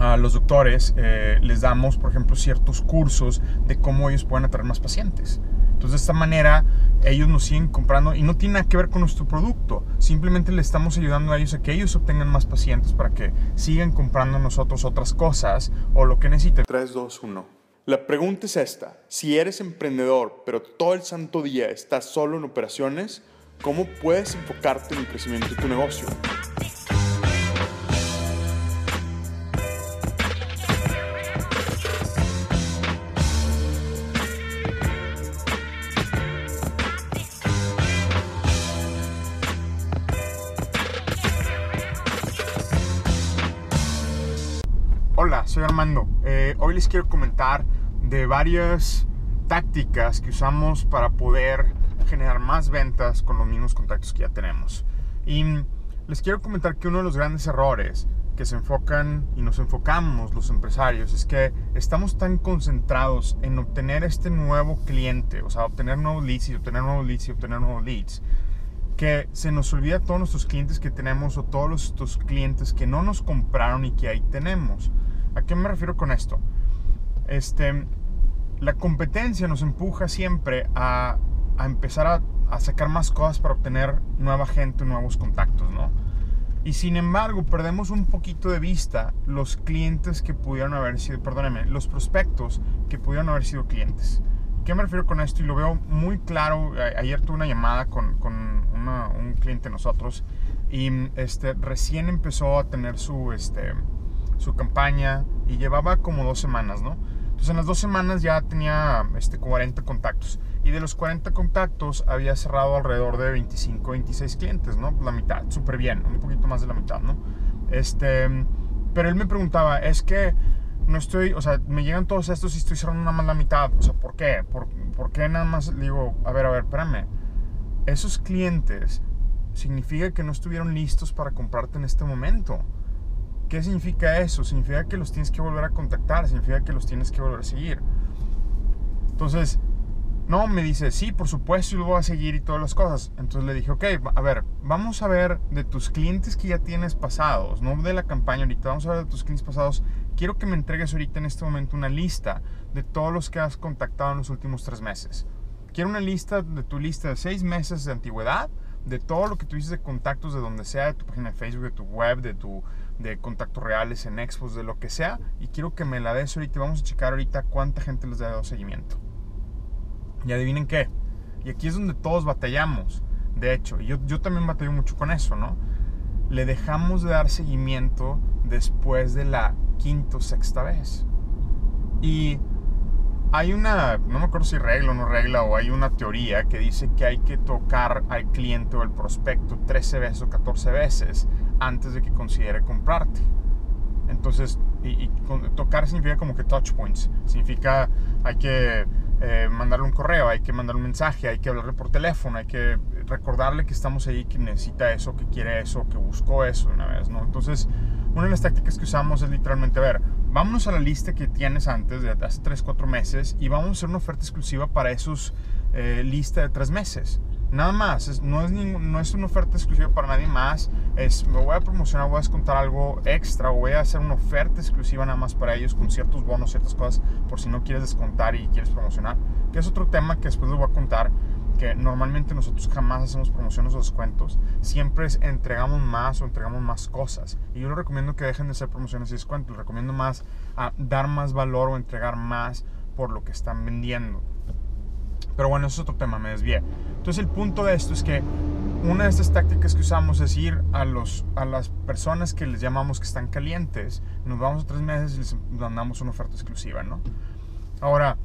A los doctores eh, les damos, por ejemplo, ciertos cursos de cómo ellos pueden atraer más pacientes. Entonces, de esta manera, ellos nos siguen comprando y no tiene nada que ver con nuestro producto. Simplemente le estamos ayudando a ellos a que ellos obtengan más pacientes para que sigan comprando nosotros otras cosas o lo que necesiten. 3, 2, 1. La pregunta es esta. Si eres emprendedor, pero todo el santo día estás solo en operaciones, ¿cómo puedes enfocarte en el crecimiento de tu negocio? Hola, soy Armando. Eh, hoy les quiero comentar de varias tácticas que usamos para poder generar más ventas con los mismos contactos que ya tenemos. Y les quiero comentar que uno de los grandes errores que se enfocan y nos enfocamos los empresarios es que estamos tan concentrados en obtener este nuevo cliente, o sea, obtener nuevos leads y obtener nuevos leads y obtener nuevos leads, que se nos olvida todos nuestros clientes que tenemos o todos estos clientes que no nos compraron y que ahí tenemos. ¿A qué me refiero con esto? Este, la competencia nos empuja siempre a, a empezar a, a, sacar más cosas para obtener nueva gente, nuevos contactos, ¿no? Y sin embargo, perdemos un poquito de vista los clientes que pudieron haber sido, perdóneme, los prospectos que pudieron haber sido clientes. ¿Qué me refiero con esto? Y lo veo muy claro. Ayer tuve una llamada con, con un cliente de nosotros y este, recién empezó a tener su, este, su campaña y llevaba como dos semanas, ¿no? Entonces en las dos semanas ya tenía este, 40 contactos y de los 40 contactos había cerrado alrededor de 25, 26 clientes, ¿no? La mitad, súper bien, un poquito más de la mitad, ¿no? Este, pero él me preguntaba, es que no estoy, o sea, me llegan todos estos y estoy cerrando nada más la mitad, o sea, ¿por qué? ¿Por, por qué nada más? Le digo, a ver, a ver, espérame, esos clientes significa que no estuvieron listos para comprarte en este momento. ¿Qué significa eso? Significa que los tienes que volver a contactar, significa que los tienes que volver a seguir. Entonces, no, me dice, sí, por supuesto, yo lo voy a seguir y todas las cosas. Entonces le dije, ok, a ver, vamos a ver de tus clientes que ya tienes pasados, no de la campaña ahorita, vamos a ver de tus clientes pasados. Quiero que me entregues ahorita en este momento una lista de todos los que has contactado en los últimos tres meses. Quiero una lista de tu lista de seis meses de antigüedad, de todo lo que tuviste de contactos de donde sea, de tu página de Facebook, de tu web, de tu de contactos reales en expos, de lo que sea, y quiero que me la des ahorita vamos a checar ahorita cuánta gente les ha dado seguimiento. Y adivinen qué, y aquí es donde todos batallamos, de hecho, yo, yo también batallo mucho con eso, ¿no? Le dejamos de dar seguimiento después de la quinta o sexta vez. Y hay una, no me acuerdo si regla o no regla, o hay una teoría que dice que hay que tocar al cliente o al prospecto 13 veces o 14 veces antes de que considere comprarte. Entonces, y, y tocar significa como que touch points, significa hay que eh, mandarle un correo, hay que mandar un mensaje, hay que hablarle por teléfono, hay que recordarle que estamos ahí, que necesita eso, que quiere eso, que buscó eso una vez, ¿no? Entonces, una de las tácticas que usamos es literalmente, a ver, vámonos a la lista que tienes antes, de hace 3, 4 meses, y vamos a hacer una oferta exclusiva para esos eh, lista de 3 meses. Nada más, es, no, es no es una oferta exclusiva para nadie más, es me voy a promocionar, voy a descontar algo extra o voy a hacer una oferta exclusiva nada más para ellos con ciertos bonos, ciertas cosas, por si no quieres descontar y quieres promocionar, que es otro tema que después les voy a contar, que normalmente nosotros jamás hacemos promociones o descuentos, siempre entregamos más o entregamos más cosas. Y yo les recomiendo que dejen de hacer promociones y descuentos, recomiendo más a dar más valor o entregar más por lo que están vendiendo. Pero bueno, eso es otro tema, me desvié. Entonces el punto de esto es que una de estas tácticas que usamos es ir a, los, a las personas que les llamamos que están calientes, nos vamos a tres meses y les mandamos una oferta exclusiva, ¿no? Ahora,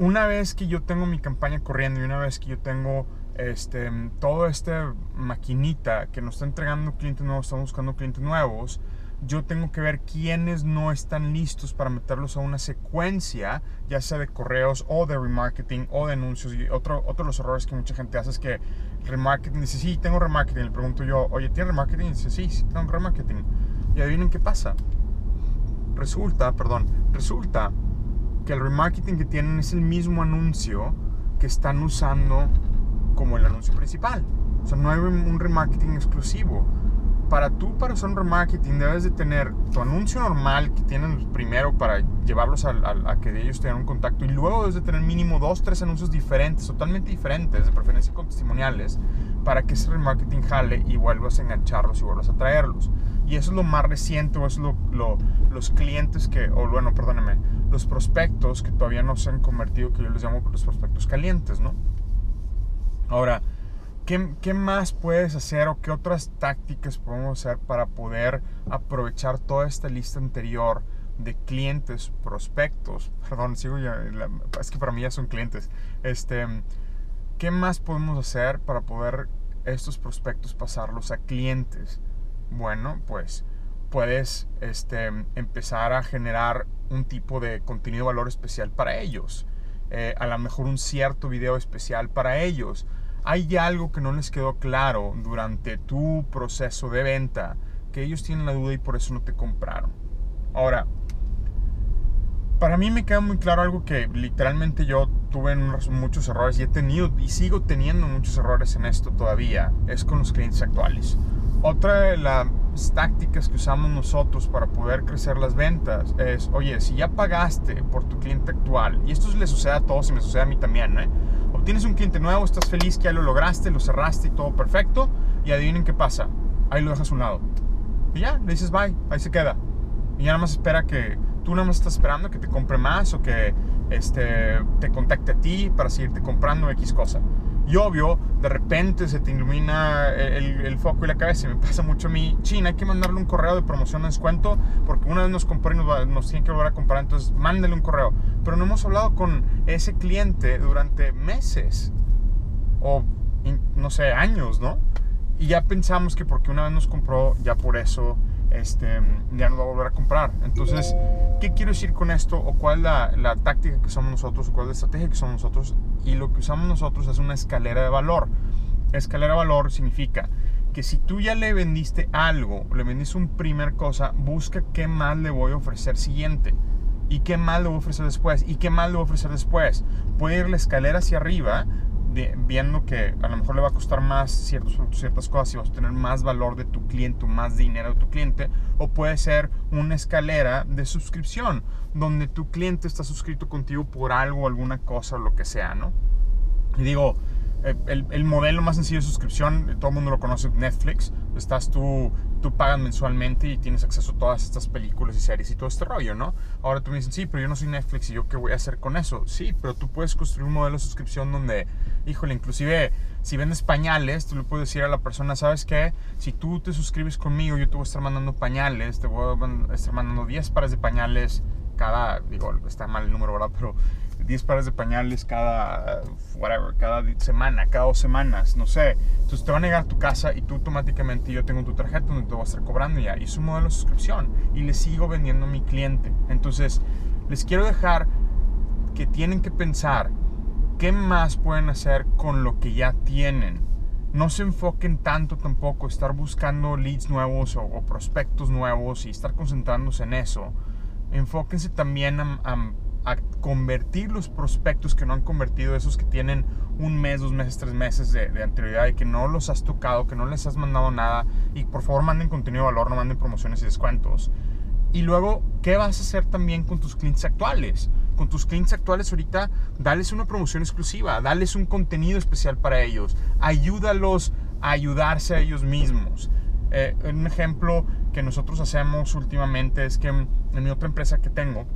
una vez que yo tengo mi campaña corriendo y una vez que yo tengo este, toda esta maquinita que nos está entregando clientes nuevos, estamos buscando clientes nuevos, yo tengo que ver quiénes no están listos para meterlos a una secuencia, ya sea de correos o de remarketing o de anuncios. Y otro, otro de los errores que mucha gente hace es que remarketing dice, sí, tengo remarketing. Le pregunto yo, oye, ¿tienes remarketing? Y dice, sí, sí, tengo remarketing. Y adivinen qué pasa. Resulta, perdón, resulta que el remarketing que tienen es el mismo anuncio que están usando como el anuncio principal. O sea, no hay un remarketing exclusivo. Para tú, para hacer un remarketing, debes de tener tu anuncio normal que tienen primero para llevarlos a, a, que ellos tengan un contacto y luego debes de tener mínimo dos, tres anuncios diferentes, totalmente diferentes, de preferencia con testimoniales, para que ese remarketing jale y vuelvas a engancharlos y vuelvas a traerlos. Y eso es lo más reciente, o es lo, lo, los clientes que, o bueno, perdóname, los prospectos que todavía no se han convertido, que yo les llamo los prospectos calientes, ¿no? Ahora, ¿qué, ¿qué, más puedes hacer o qué otras tácticas podemos hacer para poder aprovechar toda esta lista anterior de clientes, prospectos? Perdón, sigo ya, es que para mí ya son clientes. Este, ¿Qué más podemos hacer para poder estos prospectos pasarlos a clientes? Bueno, pues puedes este, empezar a generar un tipo de contenido de valor especial para ellos. Eh, a lo mejor un cierto video especial para ellos. Hay algo que no les quedó claro durante tu proceso de venta, que ellos tienen la duda y por eso no te compraron. Ahora, para mí me queda muy claro algo que literalmente yo tuve muchos errores y he tenido y sigo teniendo muchos errores en esto todavía, es con los clientes actuales. Otra de las tácticas que usamos nosotros para poder crecer las ventas es, oye, si ya pagaste por tu cliente actual, y esto le sucede a todos y me sucede a mí también, ¿eh? obtienes un cliente nuevo, estás feliz que ya lo lograste, lo cerraste y todo perfecto, y adivinen qué pasa, ahí lo dejas a un lado. Y ya, le dices bye, ahí se queda. Y ya nada más espera que, tú nada más estás esperando que te compre más o que este, te contacte a ti para seguirte comprando X cosa. Y obvio, de repente se te ilumina el, foco y la cabeza. Y me pasa mucho a mí, China, hay que mandarle un correo de promoción de descuento porque una vez nos compró y nos, nos tiene que volver a comprar. Entonces, mándale un correo. Pero no hemos hablado con ese cliente durante meses o, no sé, años, ¿no? Y ya pensamos que porque una vez nos compró, ya por eso este, ya no va a volver a comprar. Entonces, ¿qué quiero decir con esto? ¿O cuál es la, táctica que usamos nosotros? ¿O cuál es la estrategia que usamos nosotros? Y lo que usamos nosotros es una escalera de valor. Escalera de valor significa que si tú ya le vendiste algo, le vendiste un primer cosa, busca qué más le voy a ofrecer siguiente. ¿Y qué más le voy a ofrecer después? ¿Y qué más le voy a ofrecer después? Puede ir la escalera hacia arriba viendo que a lo mejor le va a costar más ciertos ciertas cosas y vas a tener más valor de tu cliente, más dinero de tu cliente, o puede ser una escalera de suscripción, donde tu cliente está suscrito contigo por algo, alguna cosa o lo que sea, ¿no? Y digo, el, el, modelo más sencillo de suscripción, todo el mundo lo conoce, Netflix. Estás tú, tú pagas mensualmente y tienes acceso a todas estas películas y series y todo este rollo, ¿no? Ahora tú me dicen, sí, pero yo no soy Netflix y yo qué voy a hacer con eso. Sí, pero tú puedes construir un modelo de suscripción donde, híjole, inclusive si vendes pañales, tú le puedes decir a la persona, ¿sabes qué? Si tú te suscribes conmigo, yo te voy a estar mandando pañales, te voy a estar mandando 10 pares de pañales cada, digo, está mal el número, ¿verdad? Pero 10 pares de pañales cada, whatever, cada semana, cada dos semanas, no sé. Entonces te va a negar tu casa y tú automáticamente yo tengo tu tarjeta donde te voy a estar cobrando ya. Y es un modelo de suscripción y le sigo vendiendo a mi cliente. Entonces les quiero dejar que tienen que pensar qué más pueden hacer con lo que ya tienen. No se enfoquen tanto tampoco estar buscando leads nuevos o, prospectos nuevos y estar concentrándose en eso. Enfóquense también a convertir los prospectos que no han convertido, esos que tienen un mes, dos meses, tres meses de, anterioridad y que no los has tocado, que no les has mandado nada y por favor manden contenido de valor, no manden promociones y descuentos. Y luego, ¿qué vas a hacer también con tus clientes actuales? con tus clientes actuales ahorita, dales una promoción exclusiva, dales un contenido especial para ellos, ayúdalos a ayudarse a ellos mismos. Eh, un ejemplo que nosotros hacemos últimamente es que en mi otra empresa que tengo,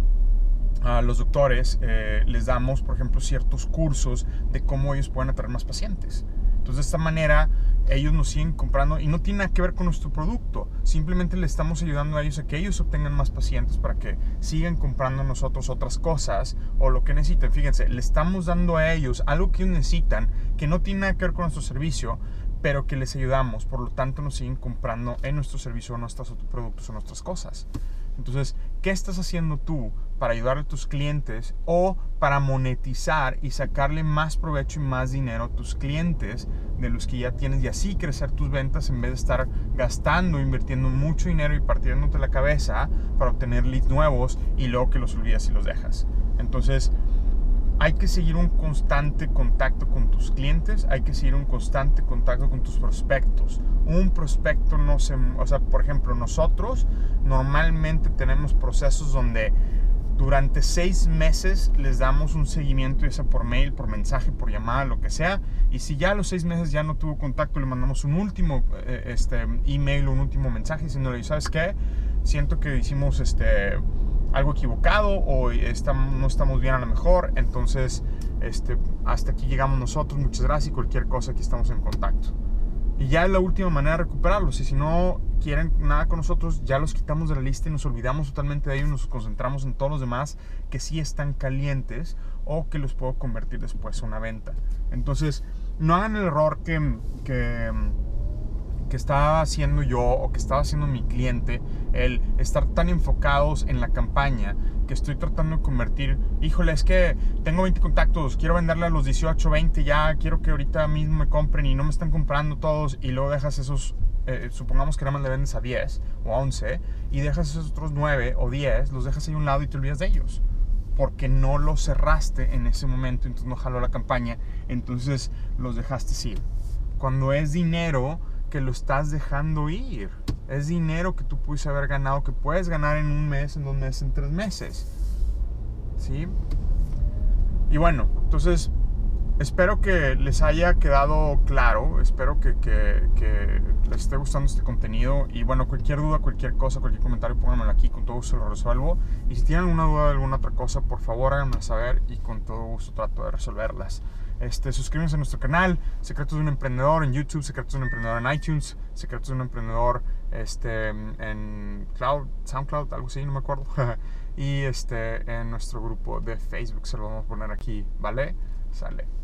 a los doctores eh, les damos, por ejemplo, ciertos cursos de cómo ellos pueden atraer más pacientes. Entonces, de esta manera, ellos nos siguen comprando y no tiene nada que ver con nuestro producto. Simplemente le estamos ayudando a ellos a que ellos obtengan más pacientes para que sigan comprando nosotros otras cosas o lo que necesiten. Fíjense, le estamos dando a ellos algo que necesitan que no tiene nada que ver con nuestro servicio, pero que les ayudamos. Por lo tanto, nos siguen comprando en nuestro servicio nuestros productos o nuestras cosas. Entonces, ¿qué estás haciendo tú para ayudar a tus clientes o para monetizar y sacarle más provecho y más dinero a tus clientes de los que ya tienes y así crecer tus ventas en vez de estar gastando, invirtiendo mucho dinero y partiéndote la cabeza para obtener leads nuevos y luego que los olvidas y los dejas? Entonces, hay que seguir un constante contacto con tus clientes, hay que seguir un constante contacto con tus prospectos. Un prospecto no se, o sea, por ejemplo, nosotros normalmente tenemos procesos donde durante seis meses les damos un seguimiento, ya sea por mail, por mensaje, por llamada, lo que sea. Y si ya a los seis meses ya no tuvo contacto, le mandamos un último eh, este, email o un último mensaje diciéndole, ¿sabes qué? Siento que hicimos este algo equivocado o no estamos bien a lo mejor. Entonces, este, hasta aquí llegamos nosotros. Muchas gracias y cualquier cosa aquí estamos en contacto. Y ya es la última manera de recuperarlos. Y si no quieren nada con nosotros, ya los quitamos de la lista y nos olvidamos totalmente de ellos. Nos concentramos en todos los demás que sí están calientes o que los puedo convertir después a una venta. Entonces, no hagan el error que, que que estaba haciendo yo o que estaba haciendo mi cliente, el estar tan enfocados en la campaña que estoy tratando de convertir, híjole, es que tengo 20 contactos, quiero venderle a los 18, 20 ya, quiero que ahorita mismo me compren y no me están comprando todos y luego dejas esos, eh, supongamos que nada más le vendes a 10 o a 11 y dejas esos otros 9 o 10, los dejas ahí a un lado y te olvidas de ellos porque no los cerraste en ese momento, entonces no jaló la campaña, entonces los dejaste ir. Cuando es dinero, que lo estás dejando ir. Es dinero que tú pudiste haber ganado, que puedes ganar en un mes, en dos meses, en tres meses. ¿Sí? Y bueno, entonces espero que les haya quedado claro, espero que, les esté gustando este contenido y bueno, cualquier duda, cualquier cosa, cualquier comentario, pónganmelo aquí, con todo gusto lo resuelvo. Y si tienen alguna duda de alguna otra cosa, por favor háganmelo saber y con todo gusto trato de resolverlas. Este, suscríbanse a nuestro canal, Secretos de un Emprendedor en YouTube, Secretos de un Emprendedor en iTunes, Secretos de un Emprendedor este, en Cloud, SoundCloud, algo así, no me acuerdo. y este, en nuestro grupo de Facebook, se lo vamos a poner aquí, ¿vale? Sale.